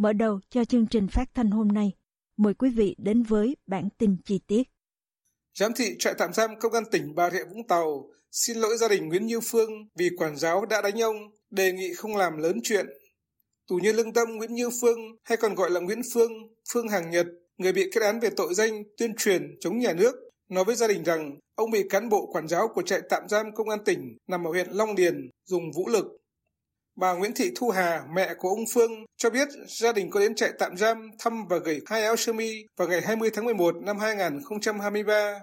Mở đầu cho chương trình phát thanh hôm nay, mời quý vị đến với bản tin chi tiết. Giám thị trại tạm giam công an tỉnh Bà Rịa Vũng Tàu xin lỗi gia đình Nguyễn Như Phương vì quản giáo đã đánh ông, đề nghị không làm lớn chuyện. Tù nhân lương tâm Nguyễn Như Phương hay còn gọi là Nguyễn Phương, Phương Hàng Nhật, người bị kết án về tội danh tuyên truyền chống nhà nước, nói với gia đình rằng ông bị cán bộ quản giáo của trại tạm giam công an tỉnh nằm ở huyện Long Điền dùng vũ lực Bà Nguyễn Thị Thu Hà, mẹ của ông Phương, cho biết gia đình có đến trại tạm giam thăm và gửi hai áo sơ mi vào ngày 20 tháng 11 năm 2023.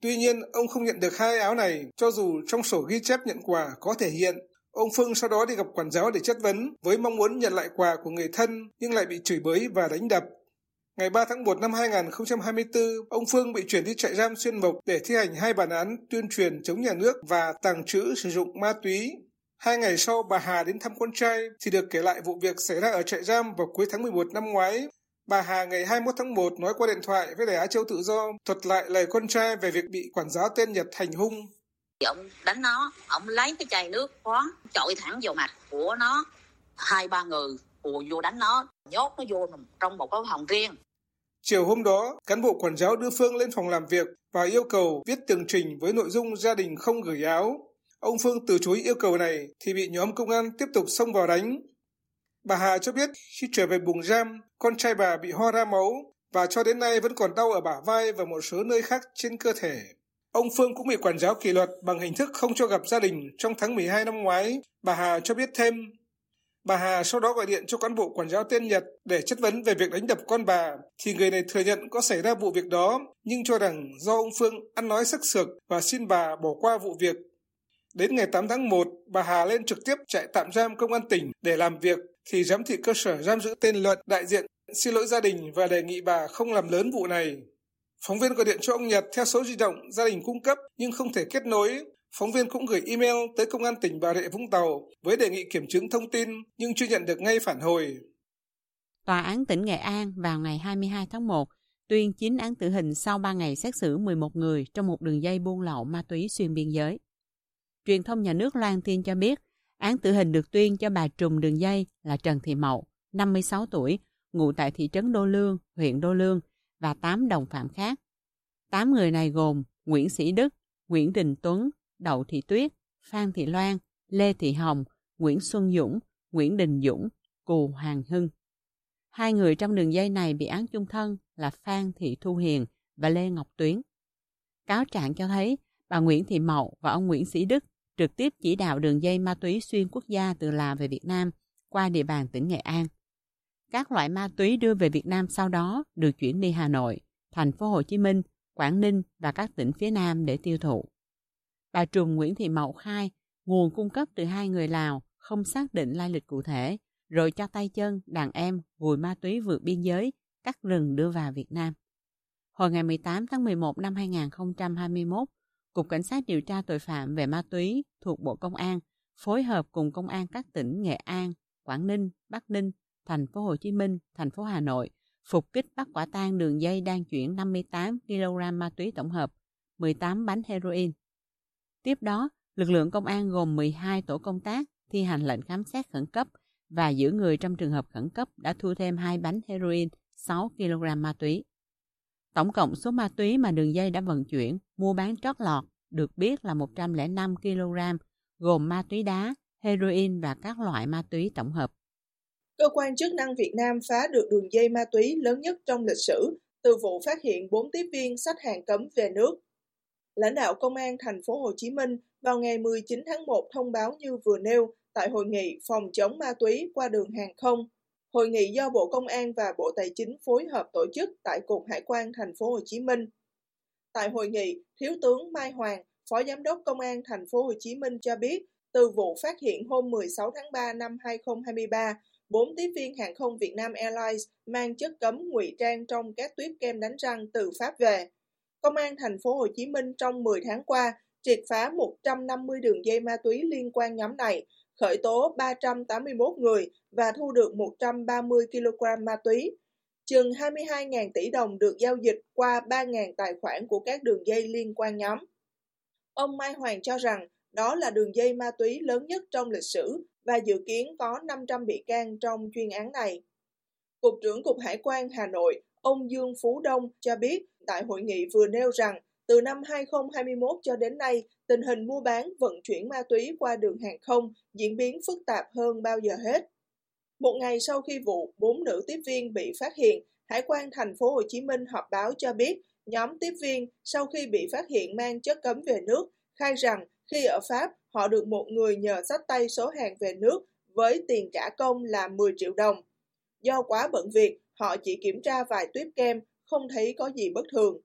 Tuy nhiên, ông không nhận được hai áo này, cho dù trong sổ ghi chép nhận quà có thể hiện. Ông Phương sau đó đi gặp quản giáo để chất vấn với mong muốn nhận lại quà của người thân nhưng lại bị chửi bới và đánh đập. Ngày 3 tháng 1 năm 2024, ông Phương bị chuyển đi trại giam xuyên mộc để thi hành hai bản án tuyên truyền chống nhà nước và tàng trữ sử dụng ma túy. Hai ngày sau bà Hà đến thăm con trai thì được kể lại vụ việc xảy ra ở trại giam vào cuối tháng 11 năm ngoái. Bà Hà ngày 21 tháng 1 nói qua điện thoại với Đài Á Châu Tự Do thuật lại lời con trai về việc bị quản giáo tên Nhật hành hung. Ông đánh nó, ông lấy cái chai nước khoáng chọi thẳng vào mặt của nó. Hai ba người ùa vô đánh nó, nhốt nó vô trong một cái phòng riêng. Chiều hôm đó, cán bộ quản giáo đưa Phương lên phòng làm việc và yêu cầu viết tường trình với nội dung gia đình không gửi áo. Ông Phương từ chối yêu cầu này thì bị nhóm công an tiếp tục xông vào đánh. Bà Hà cho biết khi trở về buồng giam, con trai bà bị ho ra máu và cho đến nay vẫn còn đau ở bả vai và một số nơi khác trên cơ thể. Ông Phương cũng bị quản giáo kỷ luật bằng hình thức không cho gặp gia đình trong tháng 12 năm ngoái. Bà Hà cho biết thêm, Bà Hà sau đó gọi điện cho cán bộ quản giáo tên Nhật để chất vấn về việc đánh đập con bà, thì người này thừa nhận có xảy ra vụ việc đó, nhưng cho rằng do ông Phương ăn nói sắc sược và xin bà bỏ qua vụ việc Đến ngày 8 tháng 1, bà Hà lên trực tiếp trại tạm giam công an tỉnh để làm việc thì giám thị cơ sở giam giữ tên Luận đại diện xin lỗi gia đình và đề nghị bà không làm lớn vụ này. Phóng viên gọi điện cho ông Nhật theo số di động gia đình cung cấp nhưng không thể kết nối. Phóng viên cũng gửi email tới công an tỉnh Bà Rịa Vũng Tàu với đề nghị kiểm chứng thông tin nhưng chưa nhận được ngay phản hồi. Tòa án tỉnh Nghệ An vào ngày 22 tháng 1 tuyên 9 án tử hình sau 3 ngày xét xử 11 người trong một đường dây buôn lậu ma túy xuyên biên giới. Truyền thông nhà nước loan tin cho biết, án tử hình được tuyên cho bà trùm đường dây là Trần Thị Mậu, 56 tuổi, ngụ tại thị trấn Đô Lương, huyện Đô Lương và 8 đồng phạm khác. 8 người này gồm Nguyễn Sĩ Đức, Nguyễn Đình Tuấn, Đậu Thị Tuyết, Phan Thị Loan, Lê Thị Hồng, Nguyễn Xuân Dũng, Nguyễn Đình Dũng, Cù Hoàng Hưng. Hai người trong đường dây này bị án chung thân là Phan Thị Thu Hiền và Lê Ngọc Tuyến. Cáo trạng cho thấy bà Nguyễn Thị Mậu và ông Nguyễn Sĩ Đức trực tiếp chỉ đạo đường dây ma túy xuyên quốc gia từ Lào về Việt Nam qua địa bàn tỉnh Nghệ An. Các loại ma túy đưa về Việt Nam sau đó được chuyển đi Hà Nội, thành phố Hồ Chí Minh, Quảng Ninh và các tỉnh phía Nam để tiêu thụ. Bà Trùm Nguyễn Thị Mậu khai nguồn cung cấp từ hai người Lào không xác định lai lịch cụ thể, rồi cho tay chân đàn em gùi ma túy vượt biên giới, cắt rừng đưa vào Việt Nam. Hồi ngày 18 tháng 11 năm 2021, Cục Cảnh sát điều tra tội phạm về ma túy thuộc Bộ Công an phối hợp cùng công an các tỉnh Nghệ An, Quảng Ninh, Bắc Ninh, thành phố Hồ Chí Minh, thành phố Hà Nội phục kích bắt quả tang đường dây đang chuyển 58 kg ma túy tổng hợp, 18 bánh heroin. Tiếp đó, lực lượng công an gồm 12 tổ công tác thi hành lệnh khám xét khẩn cấp và giữ người trong trường hợp khẩn cấp đã thu thêm 2 bánh heroin, 6 kg ma túy. Tổng cộng số ma túy mà đường dây đã vận chuyển, mua bán trót lọt được biết là 105 kg, gồm ma túy đá, heroin và các loại ma túy tổng hợp. Cơ quan chức năng Việt Nam phá được đường dây ma túy lớn nhất trong lịch sử từ vụ phát hiện 4 tiếp viên sách hàng cấm về nước. Lãnh đạo Công an thành phố Hồ Chí Minh vào ngày 19 tháng 1 thông báo như vừa nêu tại hội nghị phòng chống ma túy qua đường hàng không. Hội nghị do Bộ Công an và Bộ Tài chính phối hợp tổ chức tại Cục Hải quan thành phố Hồ Chí Minh. Tại hội nghị, Thiếu tướng Mai Hoàng, Phó Giám đốc Công an thành phố Hồ Chí Minh cho biết, từ vụ phát hiện hôm 16 tháng 3 năm 2023, bốn tiếp viên hàng không Việt Nam Airlines mang chất cấm ngụy trang trong các tuyếp kem đánh răng từ Pháp về. Công an thành phố Hồ Chí Minh trong 10 tháng qua triệt phá 150 đường dây ma túy liên quan nhóm này, khởi tố 381 người và thu được 130 kg ma túy. Chừng 22.000 tỷ đồng được giao dịch qua 3.000 tài khoản của các đường dây liên quan nhóm. Ông Mai Hoàng cho rằng đó là đường dây ma túy lớn nhất trong lịch sử và dự kiến có 500 bị can trong chuyên án này. Cục trưởng Cục Hải quan Hà Nội, ông Dương Phú Đông cho biết tại hội nghị vừa nêu rằng từ năm 2021 cho đến nay, tình hình mua bán vận chuyển ma túy qua đường hàng không diễn biến phức tạp hơn bao giờ hết. Một ngày sau khi vụ bốn nữ tiếp viên bị phát hiện, Hải quan thành phố Hồ Chí Minh họp báo cho biết nhóm tiếp viên sau khi bị phát hiện mang chất cấm về nước khai rằng khi ở Pháp họ được một người nhờ sách tay số hàng về nước với tiền trả công là 10 triệu đồng. Do quá bận việc, họ chỉ kiểm tra vài tuyếp kem, không thấy có gì bất thường.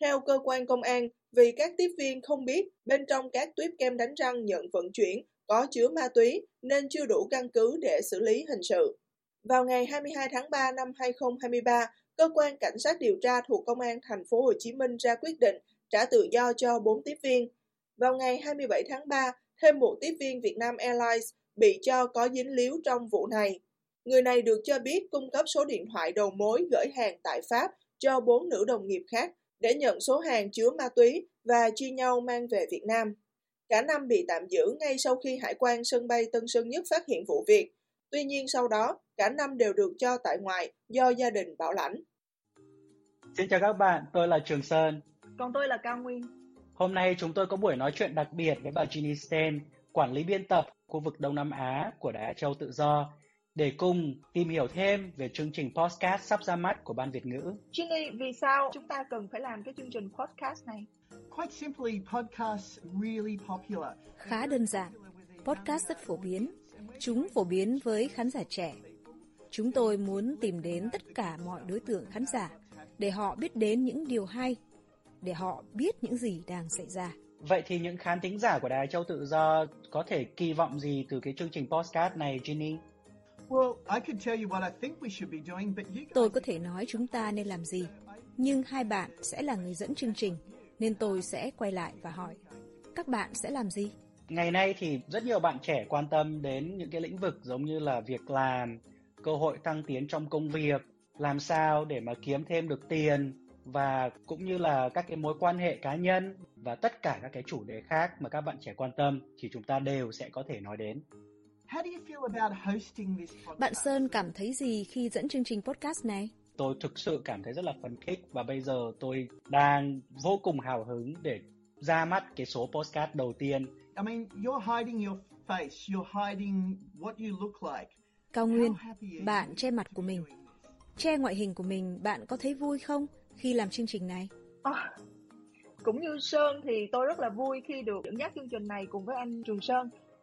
Theo cơ quan công an, vì các tiếp viên không biết bên trong các tuyếp kem đánh răng nhận vận chuyển có chứa ma túy nên chưa đủ căn cứ để xử lý hình sự. Vào ngày 22 tháng 3 năm 2023, cơ quan cảnh sát điều tra thuộc công an thành phố Hồ Chí Minh ra quyết định trả tự do cho 4 tiếp viên. Vào ngày 27 tháng 3, thêm một tiếp viên Vietnam Airlines bị cho có dính líu trong vụ này. Người này được cho biết cung cấp số điện thoại đầu mối gửi hàng tại Pháp cho bốn nữ đồng nghiệp khác để nhận số hàng chứa ma túy và chia nhau mang về Việt Nam. Cả năm bị tạm giữ ngay sau khi Hải quan sân bay Tân Sơn Nhất phát hiện vụ việc. Tuy nhiên sau đó, cả năm đều được cho tại ngoại do gia đình bảo lãnh. Xin chào các bạn, tôi là Trường Sơn. Còn tôi là Cao Nguyên. Hôm nay chúng tôi có buổi nói chuyện đặc biệt với bà Ginny Sten, quản lý biên tập khu vực Đông Nam Á của Đài Á Châu Tự Do, để cùng tìm hiểu thêm về chương trình podcast sắp ra mắt của Ban Việt ngữ. Ginny, vì sao chúng ta cần phải làm cái chương trình podcast này? Quite simply, podcasts really popular. Khá đơn giản, podcast rất phổ biến. Chúng phổ biến với khán giả trẻ. Chúng tôi muốn tìm đến tất cả mọi đối tượng khán giả để họ biết đến những điều hay, để họ biết những gì đang xảy ra. Vậy thì những khán thính giả của Đài Châu Tự Do có thể kỳ vọng gì từ cái chương trình podcast này, Ginny? Tôi có thể nói chúng ta nên làm gì, nhưng hai bạn sẽ là người dẫn chương trình, nên tôi sẽ quay lại và hỏi, các bạn sẽ làm gì? Ngày nay thì rất nhiều bạn trẻ quan tâm đến những cái lĩnh vực giống như là việc làm, cơ hội tăng tiến trong công việc, làm sao để mà kiếm thêm được tiền và cũng như là các cái mối quan hệ cá nhân và tất cả các cái chủ đề khác mà các bạn trẻ quan tâm thì chúng ta đều sẽ có thể nói đến. Bạn Sơn cảm thấy gì khi dẫn chương trình podcast này? Tôi thực sự cảm thấy rất là phấn khích và bây giờ tôi đang vô cùng hào hứng để ra mắt cái số podcast đầu tiên. I mean, you're hiding your face, you're hiding what you look like. Cao Nguyên, bạn che mặt của mình. Che ngoại hình của mình, bạn có thấy vui không khi làm chương trình này? À, cũng như Sơn thì tôi rất là vui khi được dẫn dắt chương trình này cùng với anh Trường Sơn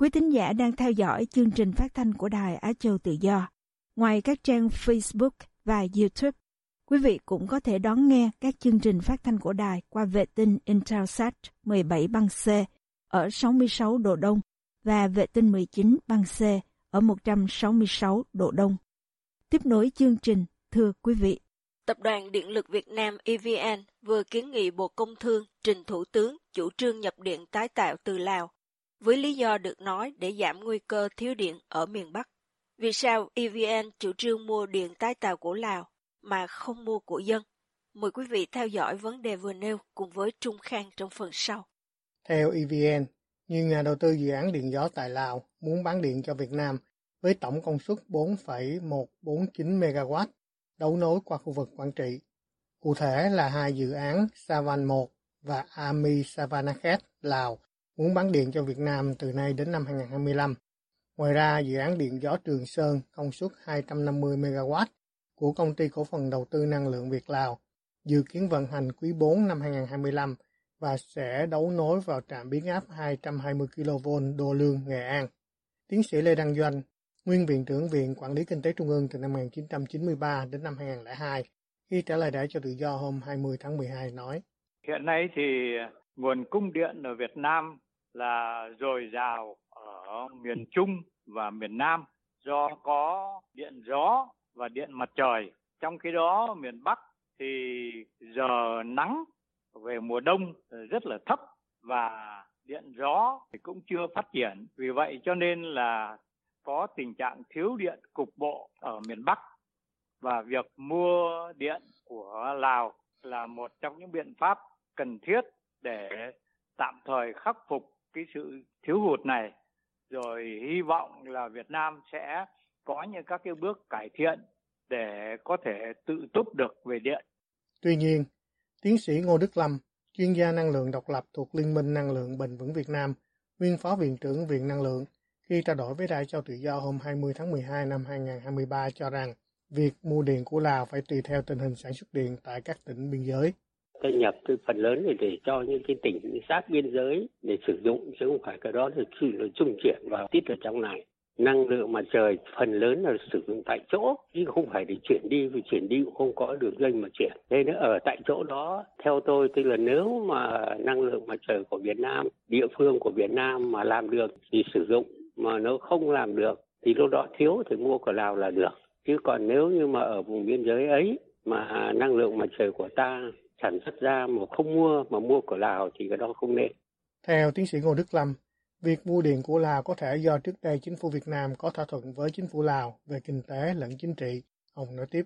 Quý tín giả đang theo dõi chương trình phát thanh của Đài Á Châu Tự Do. Ngoài các trang Facebook và YouTube, quý vị cũng có thể đón nghe các chương trình phát thanh của đài qua vệ tinh Intelsat 17 băng C ở 66 độ Đông và vệ tinh 19 băng C ở 166 độ Đông. Tiếp nối chương trình, thưa quý vị. Tập đoàn Điện lực Việt Nam EVN vừa kiến nghị Bộ Công Thương trình Thủ tướng chủ trương nhập điện tái tạo từ Lào với lý do được nói để giảm nguy cơ thiếu điện ở miền Bắc. Vì sao EVN chủ trương mua điện tái tạo của Lào mà không mua của dân? Mời quý vị theo dõi vấn đề vừa nêu cùng với Trung Khang trong phần sau. Theo EVN, nhiều nhà đầu tư dự án điện gió tại Lào muốn bán điện cho Việt Nam với tổng công suất 4,149 MW đấu nối qua khu vực Quảng Trị. Cụ thể là hai dự án Savan 1 và Ami Savanakhet, Lào muốn bán điện cho Việt Nam từ nay đến năm 2025. Ngoài ra, dự án điện gió Trường Sơn công suất 250 MW của Công ty Cổ phần Đầu tư Năng lượng Việt Lào dự kiến vận hành quý 4 năm 2025 và sẽ đấu nối vào trạm biến áp 220 kV Đô Lương, Nghệ An. Tiến sĩ Lê Đăng Doanh, nguyên Viện trưởng Viện Quản lý Kinh tế Trung ương từ năm 1993 đến năm 2002, khi trả lời Đài cho tự do hôm 20 tháng 12 nói. Hiện nay thì nguồn cung điện ở Việt Nam là dồi dào ở miền Trung và miền Nam do có điện gió và điện mặt trời. Trong khi đó, miền Bắc thì giờ nắng về mùa đông rất là thấp và điện gió thì cũng chưa phát triển. Vì vậy cho nên là có tình trạng thiếu điện cục bộ ở miền Bắc và việc mua điện của Lào là một trong những biện pháp cần thiết để tạm thời khắc phục cái sự thiếu hụt này rồi hy vọng là Việt Nam sẽ có những các cái bước cải thiện để có thể tự túc được về điện. Tuy nhiên, tiến sĩ Ngô Đức Lâm, chuyên gia năng lượng độc lập thuộc Liên minh Năng lượng Bền vững Việt Nam, nguyên phó viện trưởng Viện Năng lượng, khi trao đổi với Đài Châu tự do hôm 20 tháng 12 năm 2023 cho rằng việc mua điện của Lào phải tùy theo tình hình sản xuất điện tại các tỉnh biên giới ta nhập cái phần lớn để, để cho những cái tỉnh sát biên giới để sử dụng chứ không phải cái đó là chỉ là trung chuyển vào tít ở trong này. Năng lượng mặt trời phần lớn là sử dụng tại chỗ chứ không phải để chuyển đi vì chuyển đi cũng không có đường dây mà chuyển. Nên nữa ở tại chỗ đó theo tôi tức là nếu mà năng lượng mặt trời của Việt Nam địa phương của Việt Nam mà làm được thì sử dụng mà nó không làm được thì lúc đó thiếu thì mua của Lào là được. Chứ còn nếu như mà ở vùng biên giới ấy mà năng lượng mặt trời của ta sản xuất ra mà không mua mà mua của Lào thì cái đó không nên. Theo tiến sĩ Ngô Đức Lâm, việc mua điện của Lào có thể do trước đây chính phủ Việt Nam có thỏa thuận với chính phủ Lào về kinh tế lẫn chính trị. Ông nói tiếp.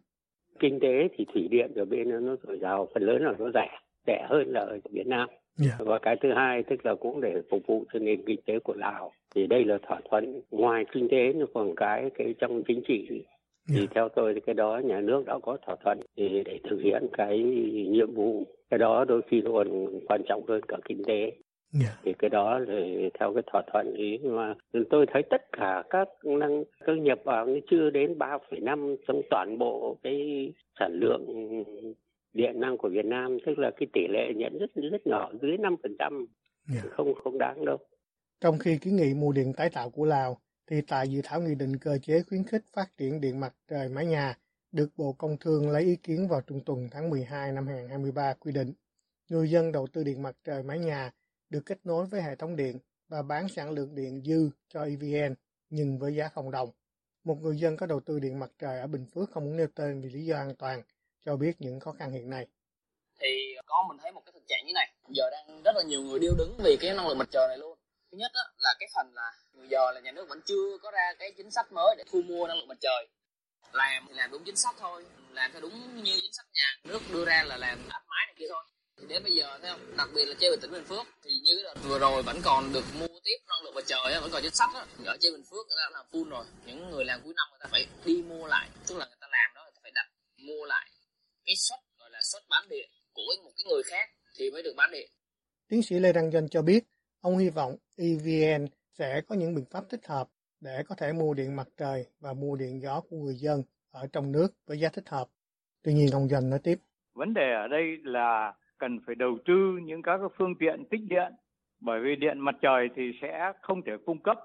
Kinh tế thì thủy điện ở bên nó dồi dào, phần lớn là nó rẻ, rẻ hơn là ở Việt Nam. Yeah. Và cái thứ hai tức là cũng để phục vụ cho nền kinh tế của Lào. Thì đây là thỏa thuận ngoài kinh tế nó còn cái cái trong chính trị thì Yeah. theo tôi thì cái đó nhà nước đã có thỏa thuận thì để thực hiện cái nhiệm vụ cái đó đôi khi còn quan trọng hơn cả kinh tế Yeah. thì cái đó thì theo cái thỏa thuận ý mà tôi thấy tất cả các năng các nhập vào chưa đến 3,5 trong toàn bộ cái sản lượng điện năng của Việt Nam tức là cái tỷ lệ nhận rất rất nhỏ dưới 5% Yeah. không không đáng đâu Trong khi kiến nghị mua điện tái tạo của Lào, thì tại dự thảo nghị định cơ chế khuyến khích phát triển điện mặt trời mái nhà được Bộ Công Thương lấy ý kiến vào trung tuần tháng 12 năm 2023 quy định, người dân đầu tư điện mặt trời mái nhà được kết nối với hệ thống điện và bán sản lượng điện dư cho EVN nhưng với giá không đồng. Một người dân có đầu tư điện mặt trời ở Bình Phước không muốn nêu tên vì lý do an toàn, cho biết những khó khăn hiện nay. thì có mình thấy một cái thực trạng như này giờ đang rất là nhiều người điêu đứng vì cái năng lượng mặt trời này luôn thứ nhất á, là cái phần là giờ là nhà nước vẫn chưa có ra cái chính sách mới để thu mua năng lượng mặt trời. Làm thì làm đúng chính sách thôi. Làm theo đúng như chính sách nhà nước đưa ra là làm áp mái này kia thôi. Thì đến bây giờ thấy không? Đặc biệt là chơi về tỉnh bình phước thì như cái đợt vừa rồi vẫn còn được mua tiếp năng lượng mặt trời vẫn còn chính sách á. Ở chơi bình phước người ta làm full rồi. Những người làm cuối năm người ta phải đi mua lại. Tức là người ta làm đó là phải đặt mua lại cái suất gọi là suất bán điện của một cái người khác thì mới được bán điện. Tiến sĩ Lê Đăng Doanh cho biết, ông hy vọng EVN sẽ có những biện pháp thích hợp để có thể mua điện mặt trời và mua điện gió của người dân ở trong nước với giá thích hợp. Tuy nhiên, ông Doanh nói tiếp. Vấn đề ở đây là cần phải đầu tư những các phương tiện tích điện bởi vì điện mặt trời thì sẽ không thể cung cấp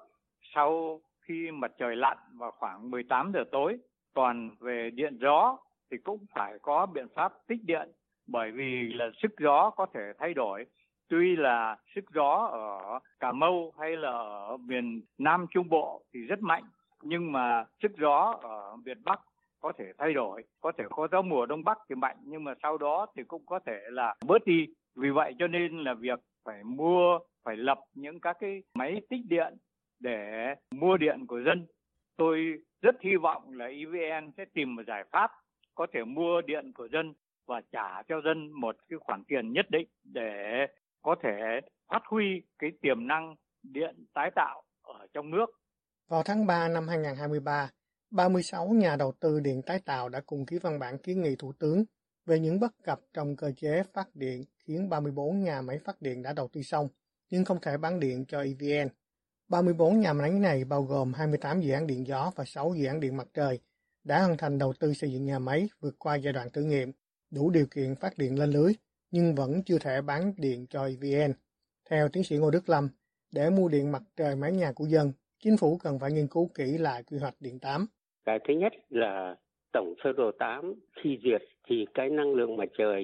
sau khi mặt trời lặn vào khoảng 18 giờ tối. Còn về điện gió thì cũng phải có biện pháp tích điện bởi vì là sức gió có thể thay đổi. Tuy là sức gió ở Cà Mau hay là ở miền Nam Trung Bộ thì rất mạnh, nhưng mà sức gió ở miền Bắc có thể thay đổi, có thể có gió mùa đông bắc thì mạnh nhưng mà sau đó thì cũng có thể là bớt đi. Vì vậy cho nên là việc phải mua, phải lập những các cái máy tích điện để mua điện của dân. Tôi rất hy vọng là EVN sẽ tìm một giải pháp có thể mua điện của dân và trả cho dân một cái khoản tiền nhất định để có thể phát huy cái tiềm năng điện tái tạo ở trong nước. Vào tháng 3 năm 2023, 36 nhà đầu tư điện tái tạo đã cùng ký văn bản kiến nghị Thủ tướng về những bất cập trong cơ chế phát điện khiến 34 nhà máy phát điện đã đầu tư xong nhưng không thể bán điện cho EVN. 34 nhà máy này bao gồm 28 dự án điện gió và 6 dự án điện mặt trời đã hoàn thành đầu tư xây dựng nhà máy vượt qua giai đoạn thử nghiệm, đủ điều kiện phát điện lên lưới nhưng vẫn chưa thể bán điện cho EVN. Theo tiến sĩ Ngô Đức Lâm, để mua điện mặt trời mái nhà của dân, chính phủ cần phải nghiên cứu kỹ lại quy hoạch điện 8. Cái thứ nhất là tổng sơ đồ 8 khi duyệt thì cái năng lượng mặt trời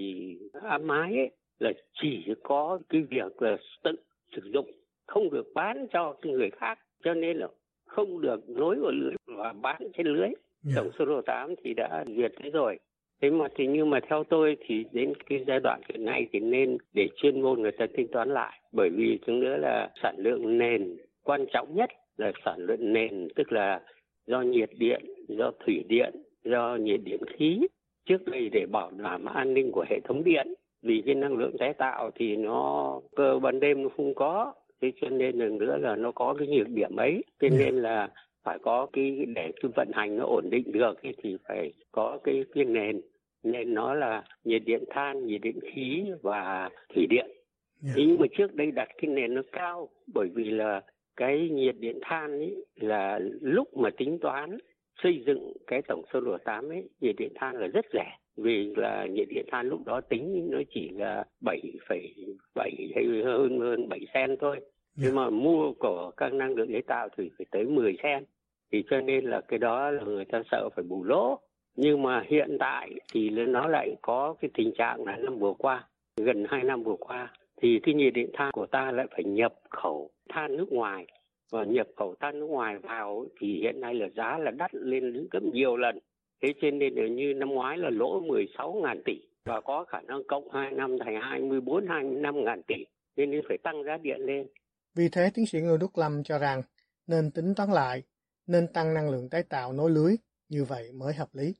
áp mái ấy, là chỉ có cái việc là tự sử dụng không được bán cho người khác cho nên là không được nối vào lưới và bán trên lưới yeah. Dạ. tổng số đồ 8 thì đã duyệt thế rồi thế mà thì nhưng mà theo tôi thì đến cái giai đoạn hiện nay thì nên để chuyên môn người ta tính toán lại. Bởi vì thứ nữa là sản lượng nền quan trọng nhất là sản lượng nền tức là do nhiệt điện do thủy điện do nhiệt điện khí. Trước đây để bảo đảm an ninh của hệ thống điện vì cái năng lượng tái tạo thì nó cơ ban đêm nó không có. Thế cho nên là nữa là nó có cái nhược điểm ấy. Cho ừ. nên là phải có cái để cái vận hành nó ổn định được thì phải có cái cái nền nên nó là nhiệt điện than nhiệt điện khí và thủy điện. Yeah. Dạ. nhưng mà trước đây đặt cái nền nó cao bởi vì là cái nhiệt điện than ấy là lúc mà tính toán xây dựng cái tổng sơ đồ 8 ấy nhiệt điện than là rất rẻ. Vì là nhiệt điện than lúc đó tính nó chỉ là 7,7 hay hơn hơn 7 sen thôi. Nhưng mà mua của các năng lượng tái tạo thì phải tới 10 sen. Thì cho nên là cái đó là người ta sợ phải bù lỗ nhưng mà hiện tại thì nó lại có cái tình trạng là năm vừa qua gần hai năm vừa qua thì cái nhiệt điện than của ta lại phải nhập khẩu than nước ngoài. Và nhập khẩu than nước ngoài vào thì hiện nay là giá là đắt lên gấp nhiều lần. Thế cho nên là như năm ngoái là lỗ 16 ngàn tỷ và có khả năng cộng 2 năm thành 24 25 ngàn tỷ nên phải tăng giá điện lên. Vì thế, tiến sĩ Ngô Đức Lâm cho rằng nên tính toán lại, nên tăng năng lượng tái tạo nối lưới, như vậy mới hợp lý.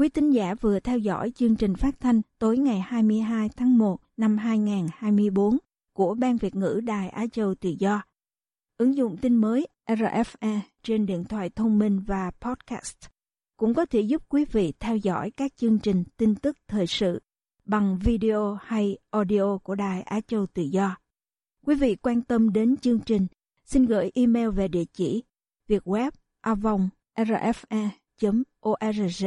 Quý tín giả vừa theo dõi chương trình phát thanh tối ngày 22 tháng 1 năm 2024 của Ban Việt ngữ Đài Á Châu Tự Do. Ứng dụng tin mới RFA trên điện thoại thông minh và podcast cũng có thể giúp quý vị theo dõi các chương trình tin tức thời sự bằng video hay audio của Đài Á Châu Tự Do. Quý vị quan tâm đến chương trình, xin gửi email về địa chỉ vietweb avong rfe org